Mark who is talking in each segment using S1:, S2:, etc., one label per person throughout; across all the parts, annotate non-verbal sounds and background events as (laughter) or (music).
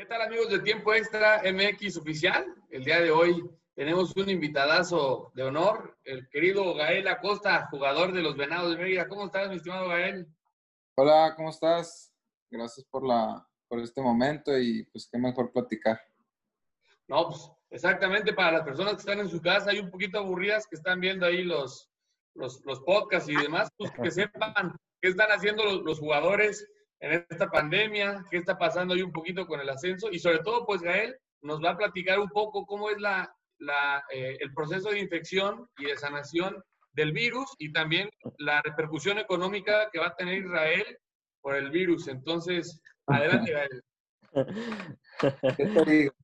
S1: ¿Qué tal amigos de Tiempo Extra MX Oficial? El día de hoy tenemos un invitadazo de honor, el querido Gael Acosta, jugador de los Venados de Mérida. ¿Cómo estás, mi estimado Gael?
S2: Hola, ¿cómo estás? Gracias por, la, por este momento y pues qué mejor platicar.
S1: No, pues exactamente para las personas que están en su casa y un poquito aburridas que están viendo ahí los, los, los podcasts y demás, pues que sepan qué están haciendo los, los jugadores en esta pandemia, qué está pasando ahí un poquito con el ascenso y sobre todo, pues Gael nos va a platicar un poco cómo es la, la, eh, el proceso de infección y de sanación del virus y también la repercusión económica que va a tener Israel por el virus. Entonces, adelante, Gael.
S2: ¿Qué te digo?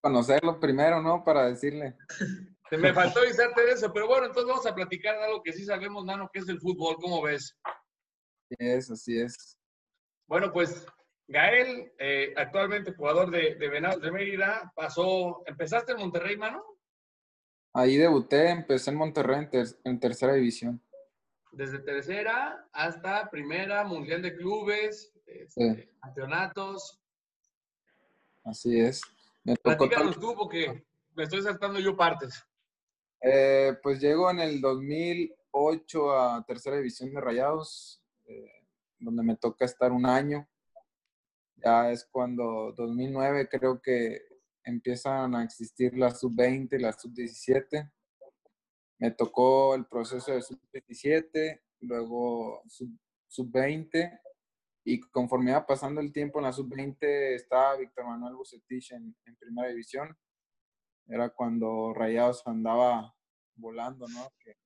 S2: Conocerlo primero, ¿no? Para decirle.
S1: Se me faltó avisarte de eso, pero bueno, entonces vamos a platicar de algo que sí sabemos, Nano, que es el fútbol. ¿Cómo ves?
S2: Así es, así es.
S1: Bueno, pues Gael, eh, actualmente jugador de, de Venados de Mérida, pasó, ¿empezaste en Monterrey, mano?
S2: Ahí debuté, empecé en Monterrey en, ter en, tercera división.
S1: Desde tercera hasta primera, mundial de clubes, este, sí. campeonatos.
S2: Así es.
S1: Me Platícanos tú porque me estoy saltando yo partes.
S2: Eh, pues llego en el 2008 a tercera división de Rayados. Eh, donde me toca estar un año. Ya es cuando 2009 creo que empiezan a existir la sub-20 y la sub-17. Me tocó el proceso de sub-17, luego sub-20 y conforme iba pasando el tiempo en la sub-20 estaba Víctor Manuel Bucetich en, en, primera división. Era cuando Rayados andaba volando, ¿no? Que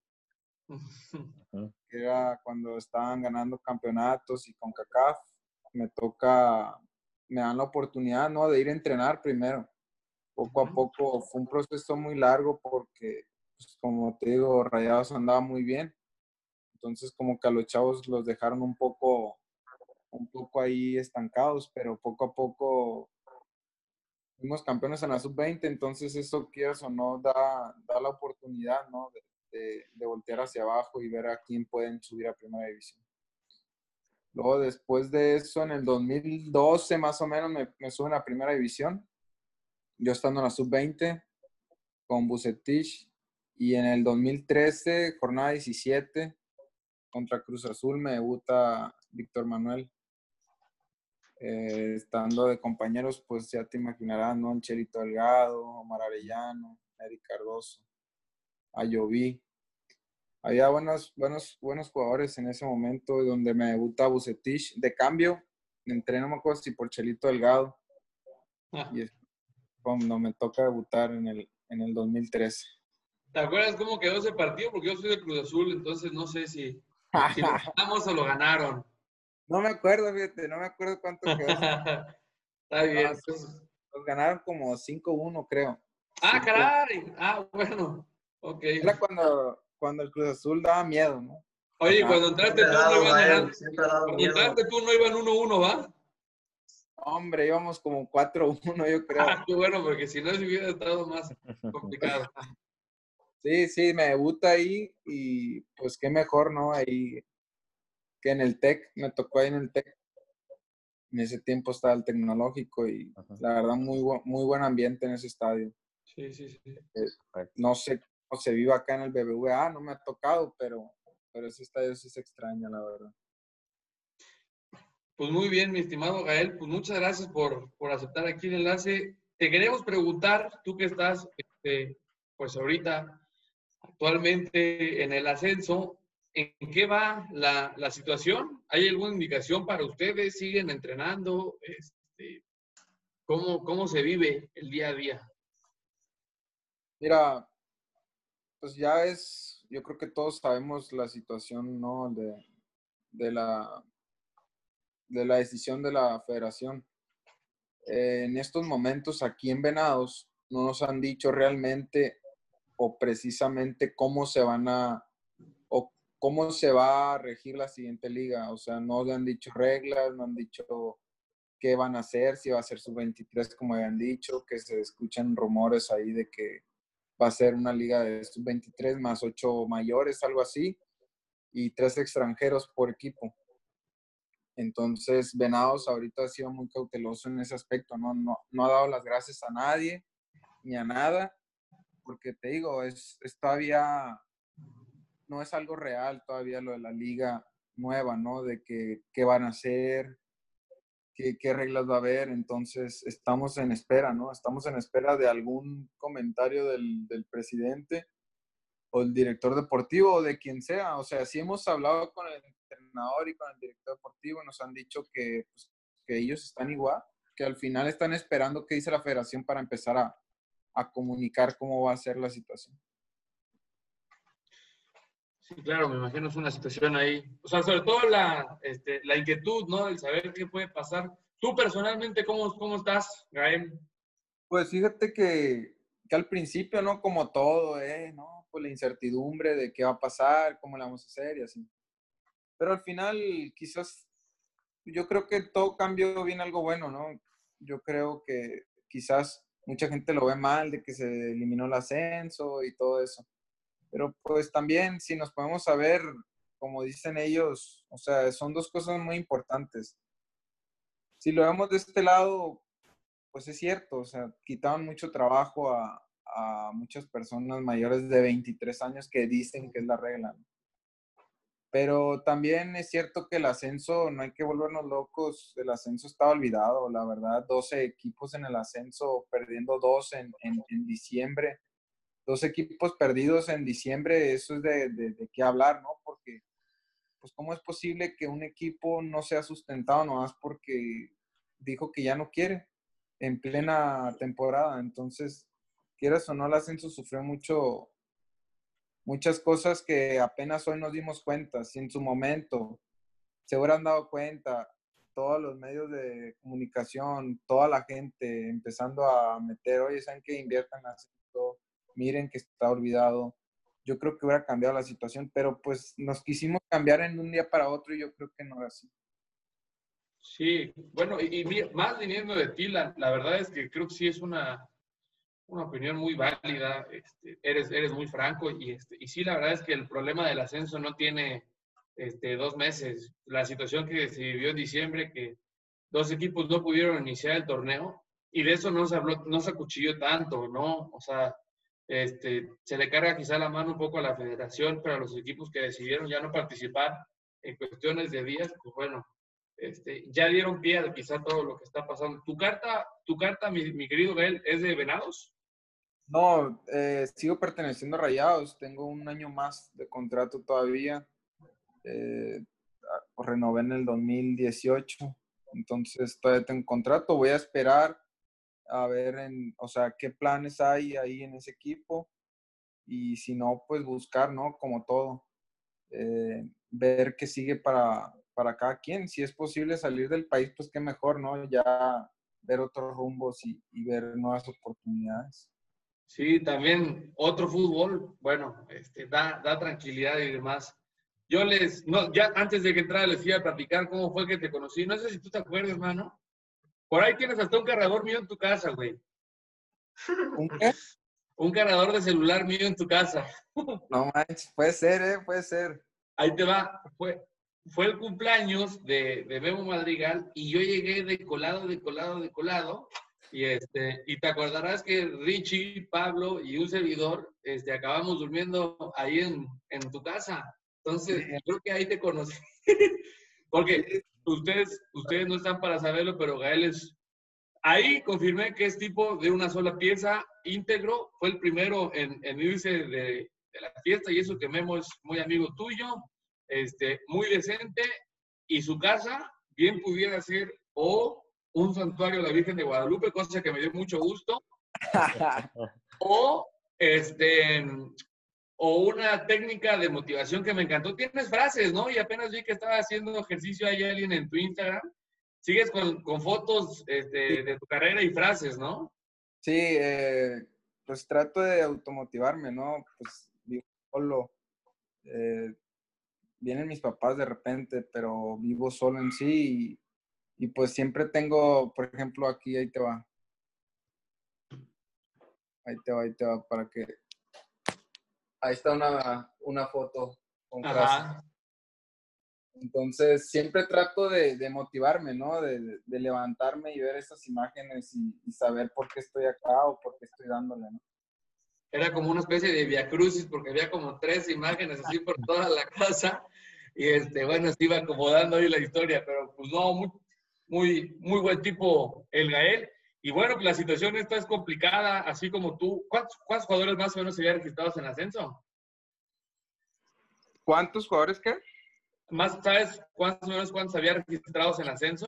S2: que era cuando estaban ganando campeonatos y con CACAF, me toca, me dan la oportunidad, ¿no? De ir a entrenar primero. Poco a poco fue un proceso muy largo porque, pues, como te digo, Rayados andaba muy bien. Entonces, como que a los chavos los dejaron un poco, un poco ahí estancados, pero poco a poco fuimos campeones en la sub-20, entonces eso, quieras o no, da, da la oportunidad, ¿no? De, de, de, voltear hacia abajo y ver a quién pueden subir a primera división. Luego, después de eso, en el 2012 más o menos, me, me suben a primera división. Yo estando en la sub-20 con Bucetich. Y en el 2013, jornada 17, contra Cruz Azul, me debuta Víctor Manuel. Eh, estando de compañeros, pues ya te imaginarás, ¿no? Chelito Delgado, Omar Arellano, Cardoso, Ayoví. Había buenos, buenos, buenos jugadores en ese momento donde me debuta Bucetich. De cambio, entré, no me acuerdo si por Chelito Delgado. Ah. Y es cuando me toca debutar en el, en el 2013.
S1: ¿Te acuerdas cómo quedó ese partido? Porque yo soy de Cruz Azul, entonces no sé si, si lo (laughs) ganamos o lo ganaron.
S2: No me acuerdo, fíjate, no me acuerdo cuánto quedó. (laughs)
S1: Está bien.
S2: No, pues, ganaron como 5-1, creo.
S1: Ah, caray. Ah, bueno. Ok.
S2: Era cuando, cuando el Cruz Azul daba miedo, ¿no?
S1: Oye, cuando entraste tú no iban ganando. Cuando entraste tú no iban 1-1, ¿va?
S2: Hombre, íbamos como 4-1, yo creo.
S1: Ah, qué bueno, porque si no se hubiera estado más complicado. (laughs)
S2: Sí, sí, me debuta ahí y pues qué mejor, ¿no? Ahí que en el TEC, me tocó ahí en el TEC. En ese tiempo estaba el tecnológico y Ajá. la verdad muy, muy buen ambiente en ese estadio.
S1: Sí, sí, sí.
S2: Eh, no sé cómo se vive acá en el BBVA, no me ha tocado, pero, pero ese estadio sí se extraña, la verdad.
S1: Pues muy bien, mi estimado Gael, pues muchas gracias por, por aceptar aquí el enlace. Te queremos preguntar, tú que estás, este, pues ahorita, actualmente en el ascenso, ¿en qué va la, la, situación? ¿Hay alguna indicación para ustedes? ¿Siguen entrenando? Este, ¿cómo, ¿Cómo se vive el día a día?
S2: Mira, pues ya es, yo creo que todos sabemos la situación, ¿no? De, la de la decisión de la federación. Eh, en estos momentos aquí en Venados no nos han dicho realmente o precisamente cómo se van a o cómo se va a regir la siguiente liga. O sea, no le han dicho reglas, no han dicho qué van a hacer, si va a ser su 23 como habían dicho, que se escuchan rumores ahí de que va a ser una liga de sub 23 más ocho mayores, algo así, y tres extranjeros por equipo. Entonces, Venados ahorita ha sido muy cauteloso en ese aspecto, ¿no? No, no ha dado las gracias a nadie ni a nada, porque te digo, es, es todavía, no es algo real todavía lo de la liga nueva, ¿no? De que, qué van a hacer, qué, qué reglas va a haber. Entonces, estamos en espera, ¿no? Estamos en espera de algún comentario del, del presidente o el director deportivo o de quien sea. O sea, si hemos hablado con el entrenador y con el director deportivo, nos han dicho que, pues, que ellos están igual, que al final están esperando qué dice la federación para empezar a, a comunicar cómo va a ser la situación.
S1: Sí, claro, me imagino es una situación ahí. O sea, sobre todo la, este, la inquietud, ¿no? El saber qué puede pasar. Tú personalmente, ¿cómo, cómo estás, Gael?
S2: Pues fíjate que, que, al principio, ¿no? Como todo, ¿eh? ¿no? Pues la incertidumbre de qué va a pasar, cómo la vamos a hacer y así. Pero al final, quizás, yo creo que todo cambio viene algo bueno, ¿no? Yo creo que quizás mucha gente lo ve mal de que se eliminó el ascenso y todo eso pero pues también si nos podemos saber, como dicen ellos, o sea, son dos cosas muy importantes. Si lo vemos de este lado, pues es cierto, o sea, quitaban mucho trabajo a, a muchas personas mayores de 23 años que dicen que es la regla. Pero también es cierto que el ascenso, no hay que volvernos locos, el ascenso estaba olvidado, la verdad, 12 equipos en el ascenso, perdiendo dos en, en, en diciembre dos equipos perdidos en diciembre, eso es de, de, qué hablar, ¿no? Porque, pues, ¿cómo es posible que un equipo no sea sustentado nomás porque dijo que ya no quiere en plena temporada? Entonces, quieras o no, el ascenso sufrió mucho, muchas cosas que apenas hoy nos dimos cuenta. Si en su momento se hubieran dado cuenta, todos los medios de comunicación, toda la gente empezando a meter, oye, ¿saben que inviertan ascenso? Miren que está olvidado. Yo creo que hubiera cambiado la situación, pero pues nos quisimos cambiar en un día para otro y yo creo que no era así.
S1: Sí, bueno, y, más viniendo de ti, la, la, verdad es que creo que sí es una, una opinión muy válida, este, eres, eres muy franco y, este, y sí, la verdad es que el problema del ascenso no tiene este, dos meses. La situación que se vivió en diciembre, que dos equipos no pudieron iniciar el torneo y de eso no se habló, no se acuchilló tanto, ¿no? O sea, este, se le carga quizá la mano un poco a la federación, pero a los equipos que decidieron ya no participar en cuestiones de días, pues bueno, este, ya dieron pie a quizá todo lo que está pasando. ¿Tu carta, tu carta mi, querido Gael, es de Venados?
S2: No, eh, sigo perteneciendo a Rayados, tengo un año más de contrato todavía. Eh, renové en el 2018, entonces todavía tengo contrato, voy a esperar a ver, en, o sea, qué planes hay ahí en ese equipo y si no, pues buscar, ¿no? Como todo, eh, ver qué sigue para, para cada quien. Si es posible salir del país, pues qué mejor, ¿no? Ya ver otros rumbos y, ver nuevas oportunidades.
S1: Sí, también otro fútbol, bueno, este, da, da tranquilidad y demás. Yo les, no, ya antes de que entrara les iba a platicar cómo fue que te conocí. No sé si tú te acuerdas, hermano. Por ahí tienes hasta un cargador mío en tu casa, güey.
S2: ¿Un qué?
S1: Un cargador de celular mío en tu casa.
S2: No manches, puede ser, ¿eh? Puede ser.
S1: Ahí te va. Fue, fue el cumpleaños de, de Memo Madrigal y yo llegué de colado, de colado, de colado. Y, este, y te acordarás que Richie, Pablo y un servidor este, acabamos durmiendo ahí en, en tu casa. Entonces, creo que ahí te conocí. (laughs) Porque ustedes, ustedes no están para saberlo, pero Gael es... Ahí confirmé que es tipo de una sola pieza, íntegro. Fue el primero en, en irse de, de, la fiesta y eso que Memo es muy amigo tuyo, este, muy decente. Y su casa bien pudiera ser o un santuario de la Virgen de Guadalupe, cosa que me dio mucho gusto. (laughs) o este, o una técnica de motivación que me encantó. Tienes frases, ¿no? Y apenas vi que estaba haciendo ejercicio ahí alguien en tu Instagram. Sigues con, con fotos este, de tu carrera y frases, ¿no?
S2: Sí, eh, pues trato de automotivarme, ¿no? Pues vivo solo. Eh, vienen mis papás de repente, pero vivo solo en sí y, y pues siempre tengo, por ejemplo, aquí, ahí te va. Ahí te va, ahí te va, para que Ahí está una, una foto con Entonces, siempre trato de, de motivarme, ¿no? De, de, levantarme y ver esas imágenes y, y, saber por qué estoy acá o por qué estoy dándole, ¿no?
S1: Era como una especie de viacrucis porque había como tres imágenes así por (laughs) toda la casa y, este, bueno, se iba acomodando ahí la historia, pero pues no, muy, muy, muy buen tipo el Gael. Y bueno, la situación esta es complicada, así como tú. ¿Cuántos, cuántos jugadores más o menos se habían registrados en ascenso?
S2: ¿Cuántos jugadores qué?
S1: Más, ¿sabes cuántos menos cuántos había registrados en ascenso?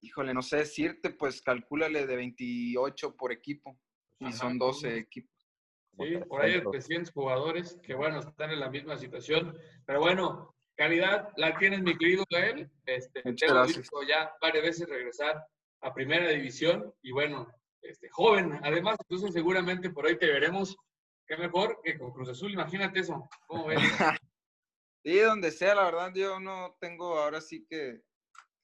S2: Híjole, no sé decirte, pues calcúlale de 28 por equipo. Y son 12 equipos.
S1: Sí, por ahí de 300 jugadores que, bueno, están en la misma situación. Pero bueno, calidad la tienes, mi querido Gael. Este, te hemos visto ya varias veces regresar a primera división y bueno, este, joven, además, entonces seguramente por ahí te veremos. Qué mejor que con Cruz Azul, imagínate eso. ¿Cómo ves? (laughs)
S2: sí, donde sea, la verdad, yo no tengo ahora sí que,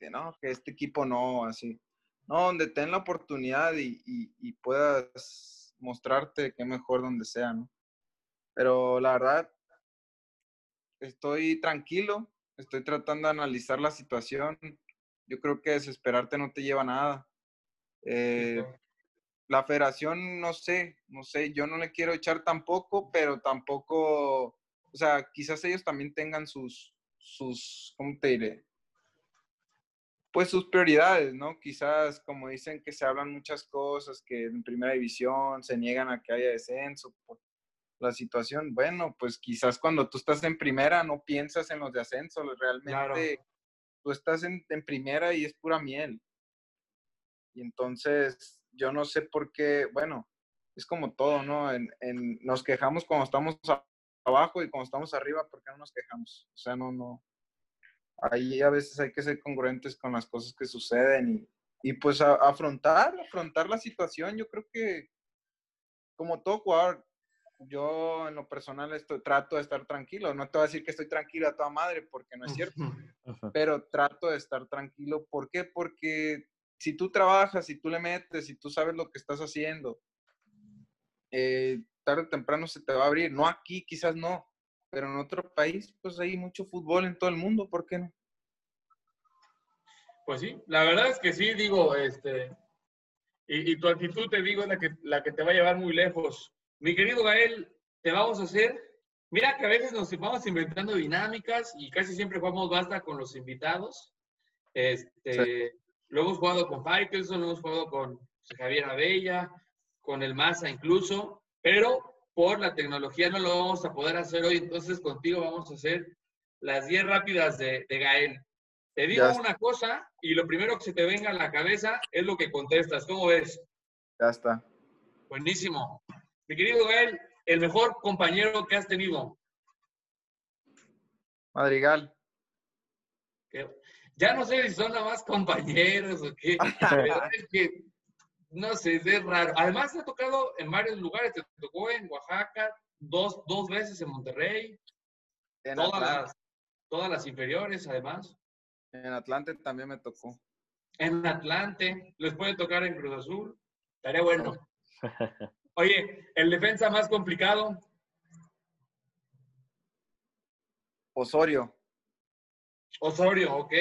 S2: que no, que este equipo no, así. No, donde ten la oportunidad y, y, y puedas mostrarte, qué mejor donde sea, ¿no? Pero la verdad, estoy tranquilo, estoy tratando de analizar la situación. Yo creo que desesperarte no te lleva a nada. Eh, la federación, no sé, no sé, yo no le quiero echar tampoco, pero tampoco, o sea, quizás ellos también tengan sus, sus, ¿cómo te diré? Pues sus prioridades, ¿no? Quizás, como dicen que se hablan muchas cosas, que en primera división se niegan a que haya descenso, la situación, bueno, pues quizás cuando tú estás en primera no piensas en los de ascenso, realmente tú estás en, en, primera y es pura miel. Y entonces yo no sé por qué, bueno, es como todo, ¿no? En, en, nos quejamos cuando estamos abajo y cuando estamos arriba, ¿por qué no nos quejamos? O sea, no, no. Ahí a veces hay que ser congruentes con las cosas que suceden y, y pues a, afrontar, afrontar la situación. Yo creo que como todo jugador, yo en lo personal estoy, trato de estar tranquilo. No te voy a decir que estoy tranquilo a toda madre porque no es cierto, pero trato de estar tranquilo. ¿Por qué? Porque si tú trabajas, si tú le metes, si tú sabes lo que estás haciendo, eh, tarde o temprano se te va a abrir. No aquí, quizás no, pero en otro país, pues hay mucho fútbol en todo el mundo, ¿por qué no?
S1: Pues sí, la verdad es que sí, digo, este, y, y tu actitud, te digo, es la que, la que te va a llevar muy lejos mi querido Gael, te vamos a hacer. Mira que a veces nos vamos inventando dinámicas y casi siempre jugamos basta con los invitados. Este, Lo hemos jugado con Faitelson, lo hemos jugado con Javier Abella, con el Massa incluso, pero por la tecnología no lo vamos a poder hacer hoy. Entonces contigo vamos a hacer las 10 rápidas de, de Gael. Te digo una cosa y lo primero que se te venga a la cabeza es lo que contestas. ¿Cómo ves?
S2: Ya está.
S1: Buenísimo. Mi querido Gael, el mejor compañero que has tenido.
S2: Madrigal.
S1: Ya no sé si son nada más compañeros o qué. (laughs) es que, no sé, es raro. Además, te ha tocado en varios lugares. Te tocó en Oaxaca, dos, dos veces en Monterrey. En todas, las, todas las inferiores, además.
S2: En Atlante también me tocó.
S1: En Atlante. Les puede tocar en Cruz Azul. Estaría bueno. (laughs) Oye, el defensa más complicado.
S2: Osorio.
S1: Osorio, ok.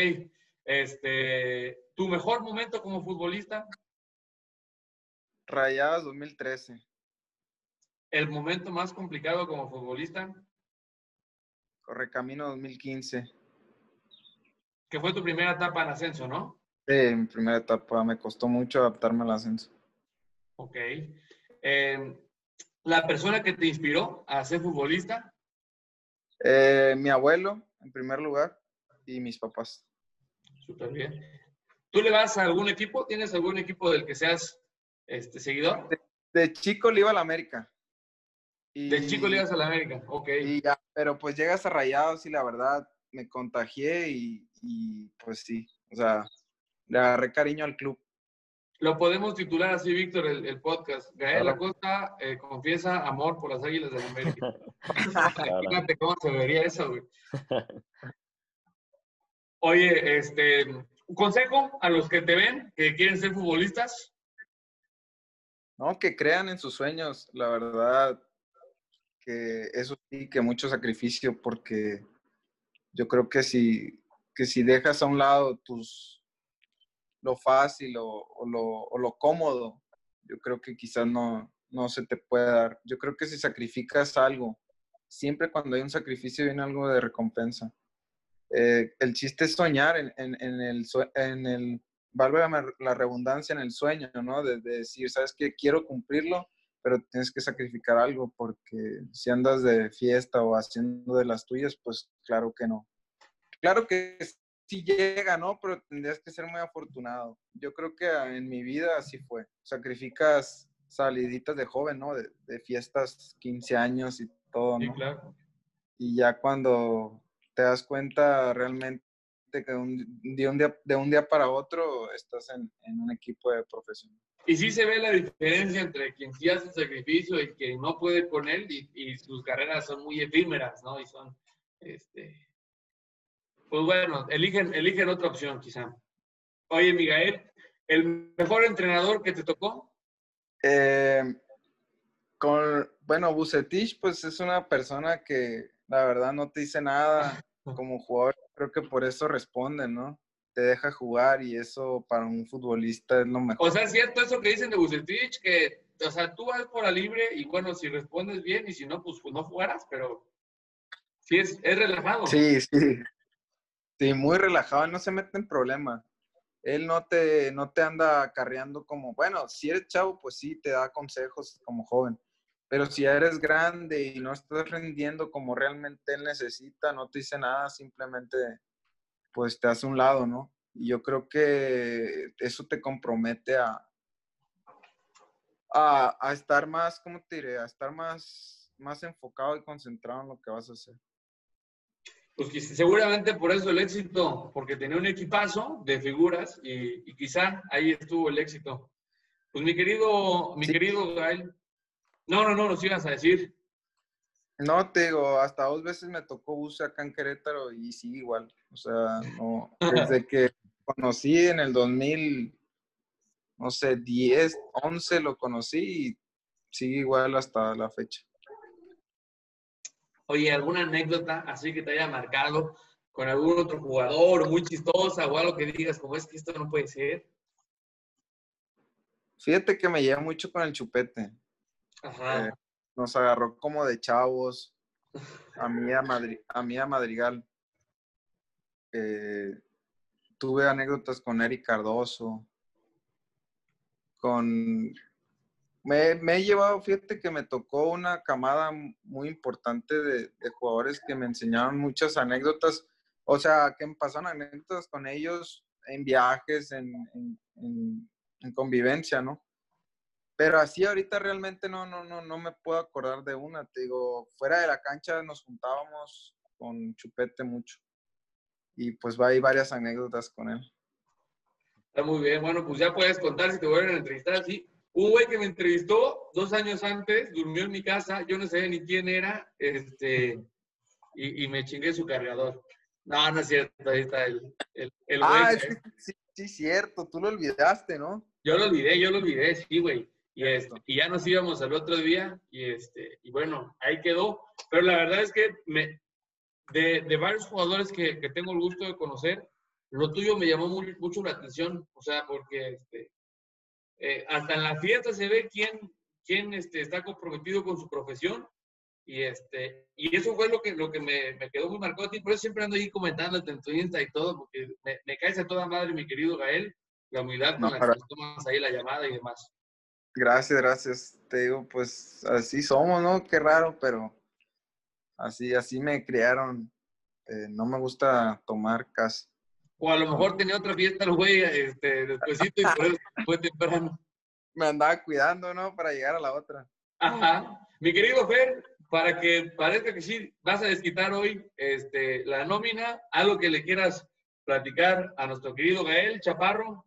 S1: Este, ¿tu mejor momento como futbolista?
S2: Rayadas 2013.
S1: ¿El momento más complicado como futbolista?
S2: Correcamino 2015.
S1: Que fue tu primera etapa en ascenso, ¿no?
S2: Sí, mi primera etapa. Me costó mucho adaptarme al ascenso.
S1: Ok. Eh, ¿La persona que te inspiró a ser futbolista?
S2: Eh, mi abuelo, en primer lugar, y mis papás.
S1: Súper bien. ¿Tú le vas a algún equipo? ¿Tienes algún equipo del que seas este, seguidor?
S2: De, chico le iba a la América.
S1: Y, de chico le ibas a la América, ok.
S2: Y ya, pero pues llegas a Rayados y la verdad me contagié y, y pues sí, o sea, le agarré cariño al club.
S1: Lo podemos titular así, Víctor, el, podcast. Gael Acosta eh, confiesa amor por las Águilas de la América. (laughs) (laughs) Fíjate cómo se vería eso, güey. (laughs) Oye, este, un consejo a los que te ven, que quieren ser futbolistas.
S2: No, que crean en sus sueños, la verdad, que eso sí, que mucho sacrificio, porque yo creo que si, que si dejas a un lado tus, lo fácil o, lo, lo cómodo, yo creo que quizás no, no se te puede dar. Yo creo que si sacrificas algo, siempre cuando hay un sacrificio viene algo de recompensa. Eh, el chiste es soñar en, en, el, en el, la redundancia en el sueño, ¿no? De, decir, ¿sabes qué? Quiero cumplirlo, pero tienes que sacrificar algo porque si andas de fiesta o haciendo de las tuyas, pues claro que no. Claro que sí llega, ¿no? Pero tendrías que ser muy afortunado. Yo creo que en mi vida así fue. Sacrificas saliditas de joven, ¿no? De, de fiestas, 15 años y todo, ¿no?
S1: Sí, claro.
S2: Y ya cuando te das cuenta realmente que un, de, un día, de un día para otro estás en, en, un equipo de profesión.
S1: Y sí se ve la diferencia entre quien sí hace sacrificio y quien no puede con él y, y sus carreras son muy efímeras, ¿no? Y son, este, pues bueno, eligen, eligen otra opción quizá. Oye, Miguel, ¿el mejor entrenador que te tocó?
S2: Eh, con, bueno, Bucetich, pues es una persona que la verdad no te dice nada (laughs) como jugador. Creo que por eso responde, ¿no? Te deja jugar y eso para un futbolista es lo mejor.
S1: O sea, es cierto eso que dicen de Bucetich, que, o sea, tú vas por la libre y bueno, si respondes bien y si no, pues, pues no jugarás, pero sí es, es relajado.
S2: Sí, sí. Sí, muy relajado, no se mete en problemas. Él no te, no te anda carreando como, bueno, si eres chavo, pues sí, te da consejos como joven. Pero si eres grande y no estás rendiendo como realmente él necesita, no te dice nada, simplemente pues te hace un lado, ¿no? Y yo creo que eso te compromete a, a, a estar más, ¿cómo te diré? A estar más, más enfocado y concentrado en lo que vas a hacer.
S1: Pues seguramente por eso el éxito, porque tenía un equipazo de figuras y, y quizá ahí estuvo el éxito. Pues mi querido, mi sí. querido Gael, no, no, no, nos ibas a decir.
S2: No, te digo, hasta dos veces me tocó bus acá en Querétaro y sí, igual. O sea, no, (laughs) desde que conocí en el 2000, no sé, 10, 11 lo conocí y sigue igual hasta la fecha.
S1: Oye, ¿alguna anécdota así que te haya marcado con algún otro jugador muy chistosa o algo que digas, como es que esto no puede ser?
S2: Fíjate que me lleva mucho con el chupete.
S1: Ajá.
S2: Eh, nos agarró como de chavos a mí a, Madri a, mí a Madrigal. Eh, tuve anécdotas con Eric Cardoso, con... Me, he llevado, fíjate que me tocó una camada muy importante de, jugadores que me enseñaron muchas anécdotas, o sea, que me pasaron anécdotas con ellos en viajes, en, en, en, en convivencia, ¿no? Pero así ahorita realmente no, no, no, no me puedo acordar de una. Te digo, fuera de la cancha nos juntábamos con Chupete mucho. Y pues hay varias anécdotas con él.
S1: Está muy bien. Bueno, pues ya puedes contar si te vuelven a entrevistar. Sí, un güey que me entrevistó dos años antes, durmió en mi casa, yo no sabía ni quién era, este, y, y me chingué su cargador. No, no es cierto, ahí está el, el, el güey.
S2: Ah, sí, sí, sí, cierto, tú lo olvidaste, ¿no?
S1: Yo lo olvidé, yo lo olvidé, sí, güey. Y, este, y ya nos íbamos al otro día y, este, y bueno, ahí quedó. Pero la verdad es que me, de, de varios jugadores que, que, tengo el gusto de conocer, lo tuyo me llamó muy, mucho la atención, o sea, porque este, eh, hasta en la fiesta se ve quién, quién este, está comprometido con su profesión y, este, y eso fue lo que, lo que me, me quedó muy marcado a ti, por eso siempre ando ahí comentando en tu Insta y todo, porque me, me caes a toda madre, mi querido Gael, la humildad con no, la que tomas ahí la llamada y demás.
S2: Gracias, gracias. Te digo, pues así somos, ¿no? Qué raro, pero así, así me criaron. Eh, no me gusta tomar casi.
S1: O a lo mejor tenía otra fiesta el güey este, despuésito y por eso (laughs) fue temprano.
S2: Me andaba cuidando, ¿no? Para llegar a la otra.
S1: Ajá. Mi querido Fer, para que parezca que sí vas a desquitar hoy este, la nómina, algo que le quieras platicar a nuestro querido Gael Chaparro.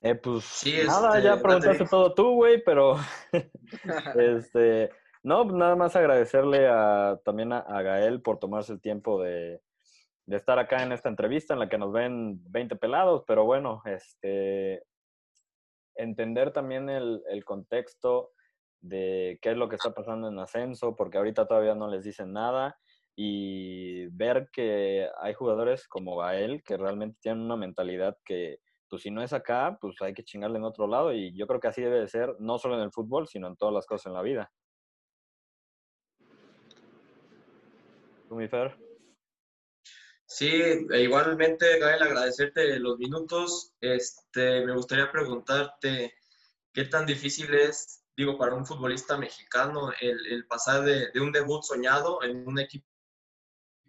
S3: Eh, pues sí, nada, este, ya preguntaste todo tú, güey, pero (laughs) este, no, pues nada más agradecerle a, también a, Gael por tomarse el tiempo de, de, estar acá en esta entrevista en la que nos ven 20 pelados, pero bueno, este, entender también el, el contexto de qué es lo que está pasando en ascenso, porque ahorita todavía no les dicen nada, y ver que hay jugadores como Gael que realmente tienen una mentalidad que, pues si no es acá, pues hay que chingarle en otro lado, y yo creo que así debe de ser, no solo en el fútbol, sino en todas las cosas en la vida. ¿Tú, mi Fer?
S4: Sí, e igualmente, Gael, agradecerte los minutos. Este, me gustaría preguntarte qué tan difícil es, digo, para un futbolista mexicano el, pasar de, un debut soñado en un equipo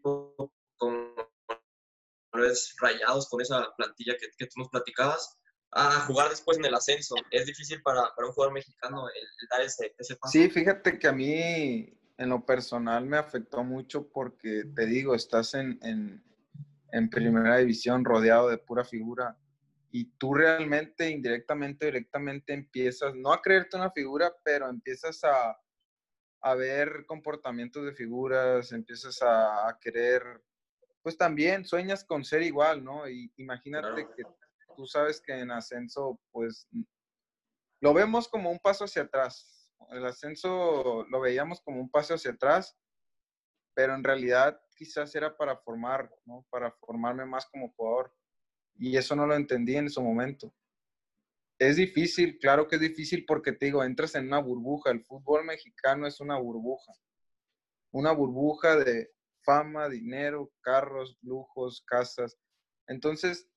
S4: con los rayados, con esa plantilla que, que, tú nos platicabas, a jugar después en el ascenso. ¿Es difícil para, un jugador mexicano el, dar ese, ese paso?
S2: Sí, fíjate que a mí en lo personal me afectó mucho porque, te digo, estás en, en primera división rodeado de pura figura y tú realmente, indirectamente, directamente empiezas, no a creerte una figura, pero empiezas a, a ver comportamientos de figuras, empiezas a, querer, pues también sueñas con ser igual, ¿no? Y imagínate que tú sabes que en ascenso, pues lo vemos como un paso hacia atrás. El ascenso lo veíamos como un paso hacia atrás, pero en realidad quizás era para formar, ¿no? Para formarme más como jugador. Y eso no lo entendí en su momento. Es difícil, claro que es difícil porque te digo, entras en una burbuja. El fútbol mexicano es una burbuja. Una burbuja de fama, dinero, carros, lujos, casas. Entonces,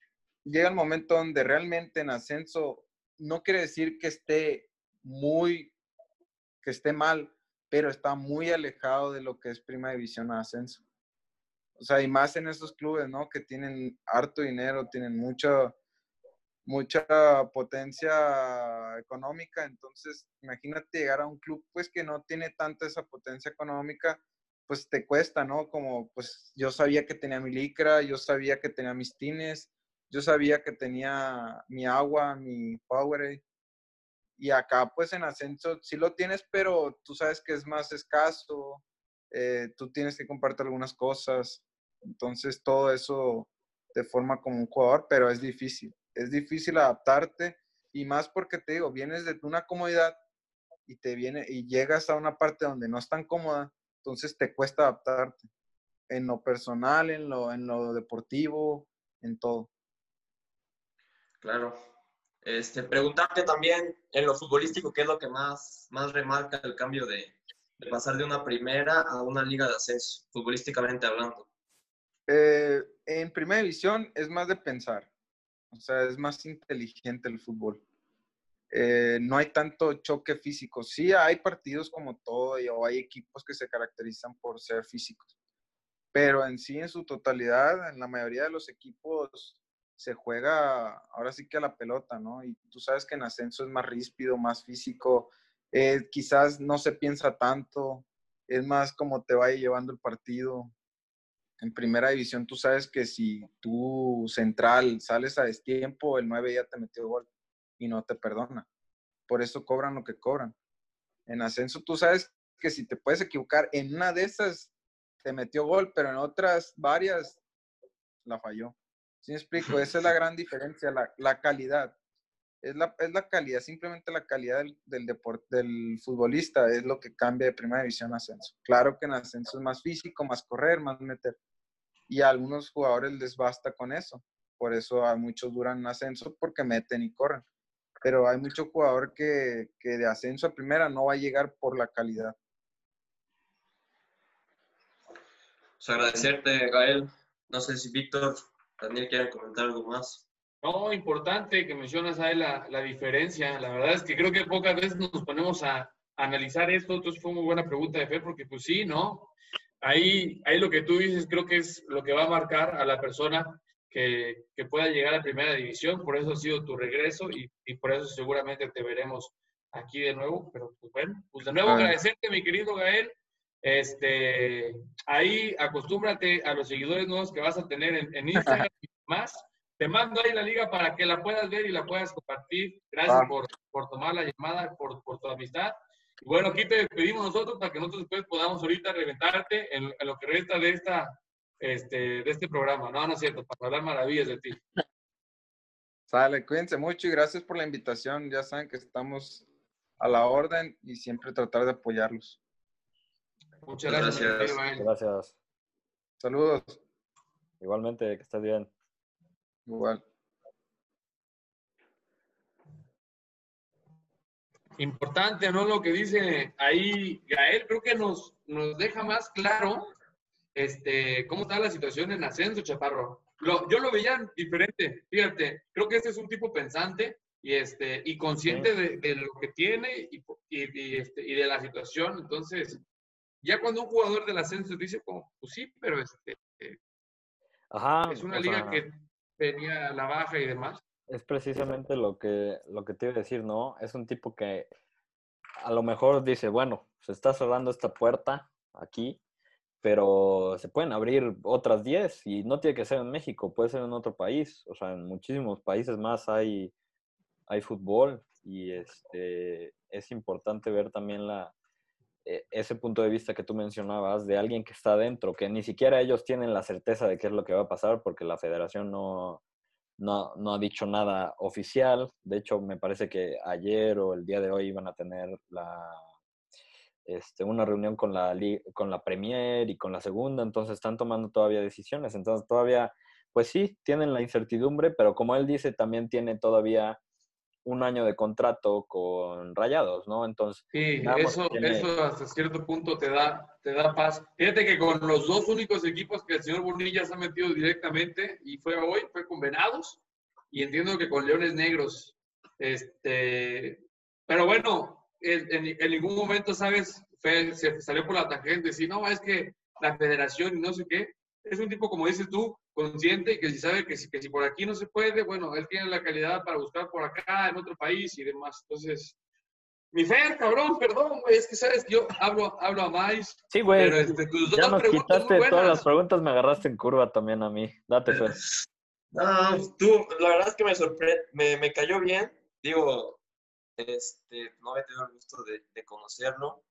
S2: llega el momento donde realmente en ascenso no quiere decir que esté muy, que esté mal, pero está muy alejado de lo que es Prima División a ascenso. O sea, y más en esos clubes, ¿no? Que tienen harto dinero, tienen mucha, mucha potencia económica. Entonces, imagínate llegar a un club, pues, que no tiene tanta esa potencia económica, pues te cuesta, ¿no? Como, pues, yo sabía que tenía mi licra, yo sabía que tenía mis tines, yo sabía que tenía mi agua, mi Powerade. Y acá, pues, en ascenso sí lo tienes, pero tú sabes que es más escaso, eh, tú tienes que compartir algunas cosas. Entonces todo eso te forma como un jugador, pero es difícil. Es difícil adaptarte y más porque te digo, vienes de una comodidad y te viene y llegas a una parte donde no es tan cómoda, entonces te cuesta adaptarte en lo personal, en lo, en lo deportivo, en todo.
S4: Claro. Este, preguntarte también en lo futbolístico, ¿qué es lo que más, más remarca el cambio de, pasar de una primera a una liga de ascenso, futbolísticamente hablando?
S2: Eh, en primera división es más de pensar, o sea, es más inteligente el fútbol. Eh, no hay tanto choque físico. Sí, hay partidos como todo o hay equipos que se caracterizan por ser físicos, pero en sí, en su totalidad, en la mayoría de los equipos se juega ahora sí que a la pelota, ¿no? Y tú sabes que en ascenso es más ríspido, más físico, eh, quizás no se piensa tanto, es más como te vaya llevando el partido en primera división tú sabes que si tú central sales a destiempo, el 9 ya te metió gol y no te perdona. Por eso cobran lo que cobran. En ascenso tú sabes que si te puedes equivocar, en una de esas te metió gol, pero en otras varias la falló. ¿Sí me explico? Esa es la gran diferencia, la, calidad. Es la, es la, calidad, simplemente la calidad del, del, del futbolista es lo que cambia de primera división a ascenso. Claro que en ascenso es más físico, más correr, más meter y a algunos jugadores les basta con eso. Por eso a muchos duran ascenso porque meten y corren. Pero hay mucho jugador que, que de ascenso a primera no va a llegar por la calidad.
S4: Pues agradecerte, Gael. No sé si Víctor, Daniel quieren comentar algo más.
S1: No, importante que mencionas ahí la, la, diferencia. La verdad es que creo que pocas veces nos ponemos a, analizar esto. Entonces fue muy buena pregunta de Fer, porque pues sí, ¿no? ahí, ahí lo que tú dices creo que es lo que va a marcar a la persona que, que pueda llegar a primera división. Por eso ha sido tu regreso y, y, por eso seguramente te veremos aquí de nuevo. Pero pues bueno, pues de nuevo agradecerte, mi querido Gael. Este, ahí acostúmbrate a los seguidores nuevos que vas a tener en, en Instagram (laughs) y más. Te mando ahí la liga para que la puedas ver y la puedas compartir. Gracias por, por tomar la llamada, por, por tu amistad. Bueno, aquí te despedimos nosotros para que nosotros después podamos ahorita reventarte en, lo que resta de, esta, este, de este programa. No, no es cierto, para hablar maravillas de ti.
S2: Sale, cuídense mucho y gracias por la invitación. Ya saben que estamos a la orden y siempre tratar de apoyarlos.
S1: Muchas gracias.
S3: Gracias.
S2: Saludos.
S3: Igualmente, que estés bien.
S2: Igual.
S1: Importante, ¿no? Lo que dice ahí Gael, creo que nos, nos deja más claro este, cómo está la situación en ascenso, Chaparro. yo lo veía diferente, fíjate, creo que este es un tipo pensante y, este, y consciente de, lo que tiene y, y, este, y de la situación. Entonces, ya cuando un jugador del ascenso dice, como, pues sí, pero este, es una liga que venía la baja y demás.
S3: Es precisamente lo que, lo que te iba a decir, ¿no? Es un tipo que a lo mejor dice, bueno, se está cerrando esta puerta aquí, pero se pueden abrir otras 10 y no tiene que ser en México, puede ser en otro país. O sea, en muchísimos países más hay, hay fútbol y este, es importante ver también la, ese punto de vista que tú mencionabas de alguien que está dentro, que ni siquiera ellos tienen la certeza de qué es lo que va a pasar porque la federación no, no, no, ha dicho nada oficial. De hecho, me parece que ayer o el día de hoy iban a tener la, este, una reunión con la, con la Premier y con la segunda, entonces están tomando todavía decisiones. Entonces, todavía, pues sí, tienen la incertidumbre, pero como él dice, también tiene todavía un año de contrato con Rayados, ¿no? Entonces,
S1: sí, eso, eso hasta cierto punto te da, te da paz. Fíjate que con los dos únicos equipos que el señor Bonilla se ha metido directamente y fue hoy, fue con Venados y entiendo que con Leones Negros. Este, pero bueno, en, en ningún momento, ¿sabes? se salió por la tangente, si no, es que la federación y no sé qué. Es un tipo, como dices tú, consciente y que si sabe que si, que si por aquí no se puede, bueno, él tiene la calidad para buscar por acá, en otro país y demás. Entonces, mi Fer, cabrón, (laughs) perdón, güey, es que sabes que yo hablo, hablo a más.
S3: Sí, güey. Pero este, tus ya nos quitaste todas las preguntas, me agarraste en curva también a mí. Date, Fer. (laughs)
S4: No, tú, la verdad es que me sorprende, me, me, cayó bien. Digo, este, no había tenido el gusto de, de, conocerlo.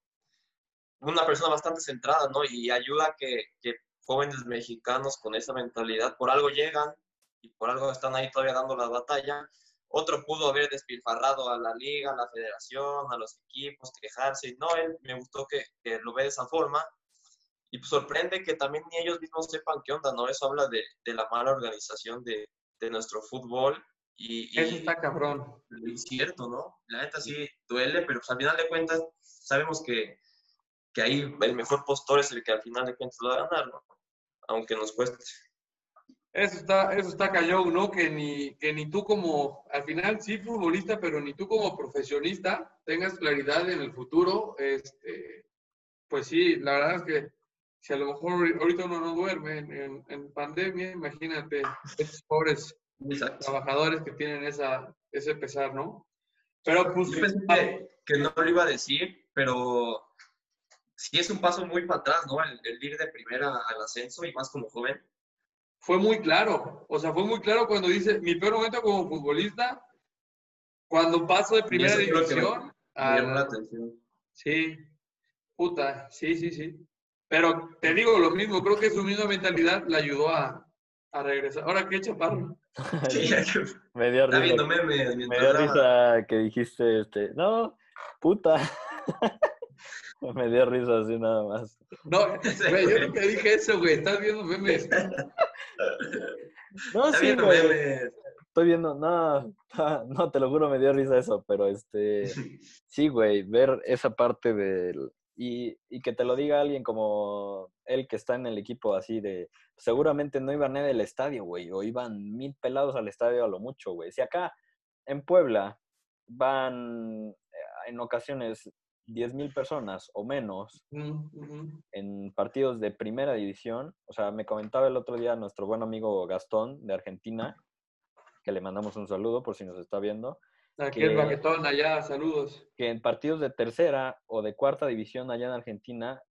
S4: Una persona bastante centrada, ¿no? Y ayuda a que, que jóvenes mexicanos con esa mentalidad, por algo llegan y por algo están ahí todavía dando la batalla. Otro pudo haber despilfarrado a la liga, a la federación, a los equipos, quejarse. No, él me gustó que, lo ve de esa forma. Y pues sorprende que también ni ellos mismos sepan qué onda, ¿no? Eso habla de, de la mala organización de, de nuestro fútbol. Y,
S1: Eso está cabrón.
S4: Es cierto, ¿no? La neta sí duele, pero pues al final de cuentas sabemos que, que ahí el mejor postor es el que al final de cuentas lo va a ganar, ¿no? Aunque nos cueste.
S1: Eso está, eso está callado, ¿no? Que ni, que ni tú como, al final sí futbolista, pero ni tú como profesionista tengas claridad en el futuro. Este, pues sí, la verdad es que si a lo mejor ahorita uno no duerme en, pandemia, imagínate esos pobres trabajadores que tienen esa, ese pesar, ¿no?
S4: Pero pues... pensé que no lo iba a decir, pero sí es un paso muy para atrás, ¿no? El, ir de primera al ascenso y más como joven.
S1: Fue muy claro, o sea, fue muy claro cuando dice, mi peor momento como futbolista, cuando paso de primera división.
S4: Me, la atención.
S1: Sí, puta, sí, sí, sí. Pero te digo lo mismo, creo que su misma mentalidad le ayudó a, a regresar. Ahora, ¿qué chaparro?
S3: Sí, (laughs) me dio risa. me dio risa que dijiste, este, no, puta. (laughs) (laughs) Me dio risa así nada más.
S1: No, güey, yo nunca dije eso, güey. Estás viendo memes.
S3: No, sí, güey. Estoy viendo, no, (laughs) no, te lo juro, me dio risa eso, pero este, (laughs) sí, güey, ver esa parte del, y, y, que te lo diga alguien como él que está en el equipo así de, seguramente no iban en el estadio, güey, o iban mil pelados al estadio a lo mucho, güey. Si acá en Puebla van eh, en ocasiones 10.000 personas o menos en partidos de primera división. O sea, me comentaba el otro día nuestro buen amigo Gastón de Argentina, que le mandamos un saludo por si nos está viendo.
S1: Aquí el baquetón allá, saludos.
S3: Que en partidos de tercera o de cuarta división allá en Argentina,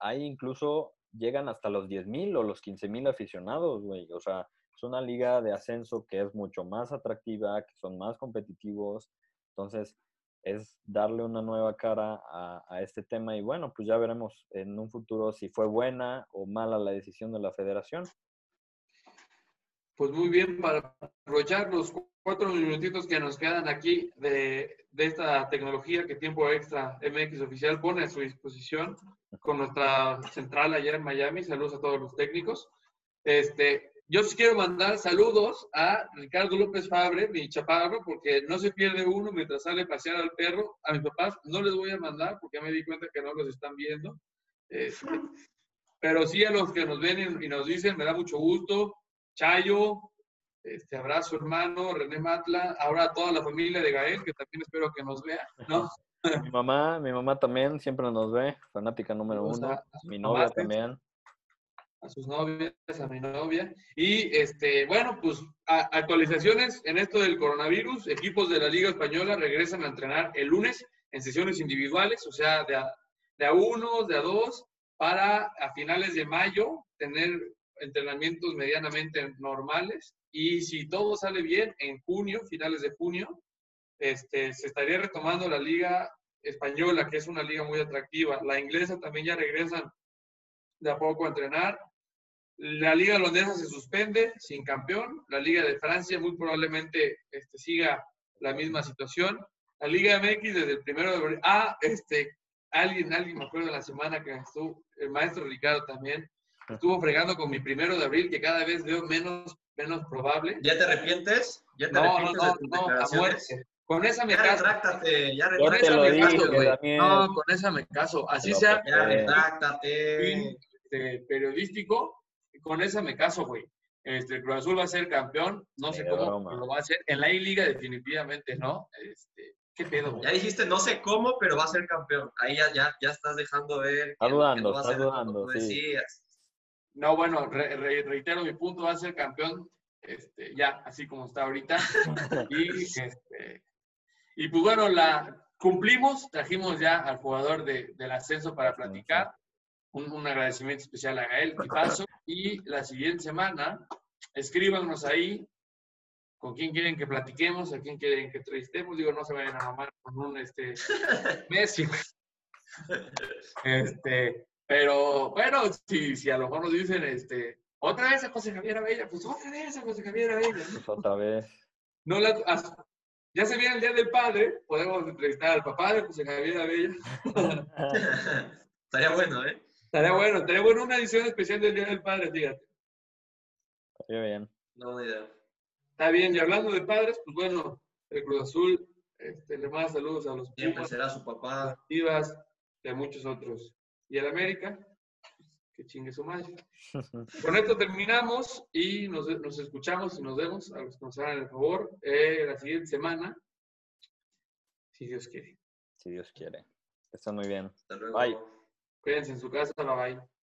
S3: ahí incluso llegan hasta los 10.000 o los 15.000 aficionados, güey. O sea, es una liga de ascenso que es mucho más atractiva, que son más competitivos. Entonces, es darle una nueva cara a, este tema y bueno, pues ya veremos en un futuro si fue buena o mala la decisión de la federación.
S1: pues muy bien para aprovechar los cuatro minutitos que nos quedan aquí de, de esta tecnología que Tiempo Extra MX Oficial pone a su disposición con nuestra central allá en Miami. Saludos a todos los técnicos. Este, yo sí quiero mandar saludos a Ricardo López Fabre, mi chaparro, porque no se pierde uno mientras sale a pasear al perro. A mis papás no les voy a mandar porque ya me di cuenta que no los están viendo. Este, pero sí a los que nos ven y nos dicen, me da mucho gusto. Chayo, este abrazo hermano, René Matla, ahora a toda la familia de Gael, que también espero que nos vea, ¿no?
S3: Mi mamá, mi mamá también siempre nos ve, fanática número uno. mi novia también
S1: a sus novias, a mi novia. Y este, bueno, pues actualizaciones en esto del coronavirus. Equipos de la Liga Española regresan a entrenar el lunes en sesiones individuales, o sea, de a, de a uno, de a dos, para a finales de mayo tener entrenamientos medianamente normales. Y si todo sale bien, en junio, finales de junio, este, se estaría retomando la Liga Española, que es una liga muy atractiva. La inglesa también ya regresan de a poco a entrenar. La liga holandesa se suspende sin campeón. La liga de Francia muy probablemente este, siga la misma situación. La liga MX desde el primero de abril. Ah, este, alguien, alguien me acuerdo de la semana que estuvo, el maestro Ricardo también, estuvo fregando con mi primero de abril, que cada vez veo menos, menos probable.
S4: ¿Ya te arrepientes? ¿Ya te
S1: no, arrepientes no, no, no, a muerte. Con esa me
S4: ya
S1: caso.
S4: Retráctate, ya
S1: con esa me caso, güey. No, con esa me caso. Así sea.
S4: Ya retráctate.
S1: Este, periodístico, con esa me caso, güey. Este, el Cruz Azul va a ser campeón, no sé cómo lo va a hacer. En la I-Liga definitivamente no. Este, ¿Qué pedo, güey?
S4: Ya dijiste, no sé cómo, pero va a ser campeón. Ahí ya, ya, ya estás dejando ver.
S3: Está dudando, está dudando, sí.
S1: No, bueno, reitero mi punto, va a ser campeón este, ya, así como está ahorita. (laughs) y, este, y pues bueno, la cumplimos, trajimos ya al jugador de, del ascenso para platicar un, agradecimiento especial a Gael paso Y la siguiente semana, escríbanos ahí con quién quieren que platiquemos, a quién quieren que entrevistemos. Digo, no se vayan a mamar con un este, Messi. Este, pero bueno, si, si a lo mejor nos dicen, este, otra vez a José Javier Abella, pues otra vez a José Javier Abella.
S3: Pues otra vez.
S1: No ya se viene el Día del Padre, podemos entrevistar al papá de José Javier Abella. (laughs)
S4: Estaría bueno, ¿eh?
S1: Estaría bueno, estaría bueno una edición especial del Día del Padre, fíjate.
S3: Estaría bien.
S4: No, idea.
S1: Está bien, y hablando de padres, pues bueno, el Cruz Azul este, le manda saludos a los
S4: Siempre será su papá.
S1: y a muchos otros. Y el América, que chingue su madre. (laughs) Con esto terminamos y nos, nos, escuchamos y nos vemos a los que nos hagan el favor eh, la siguiente semana, si Dios quiere.
S3: Si Dios quiere. Está muy bien.
S4: Hasta luego. Bye.
S1: Cuídense en su casa, bye bye.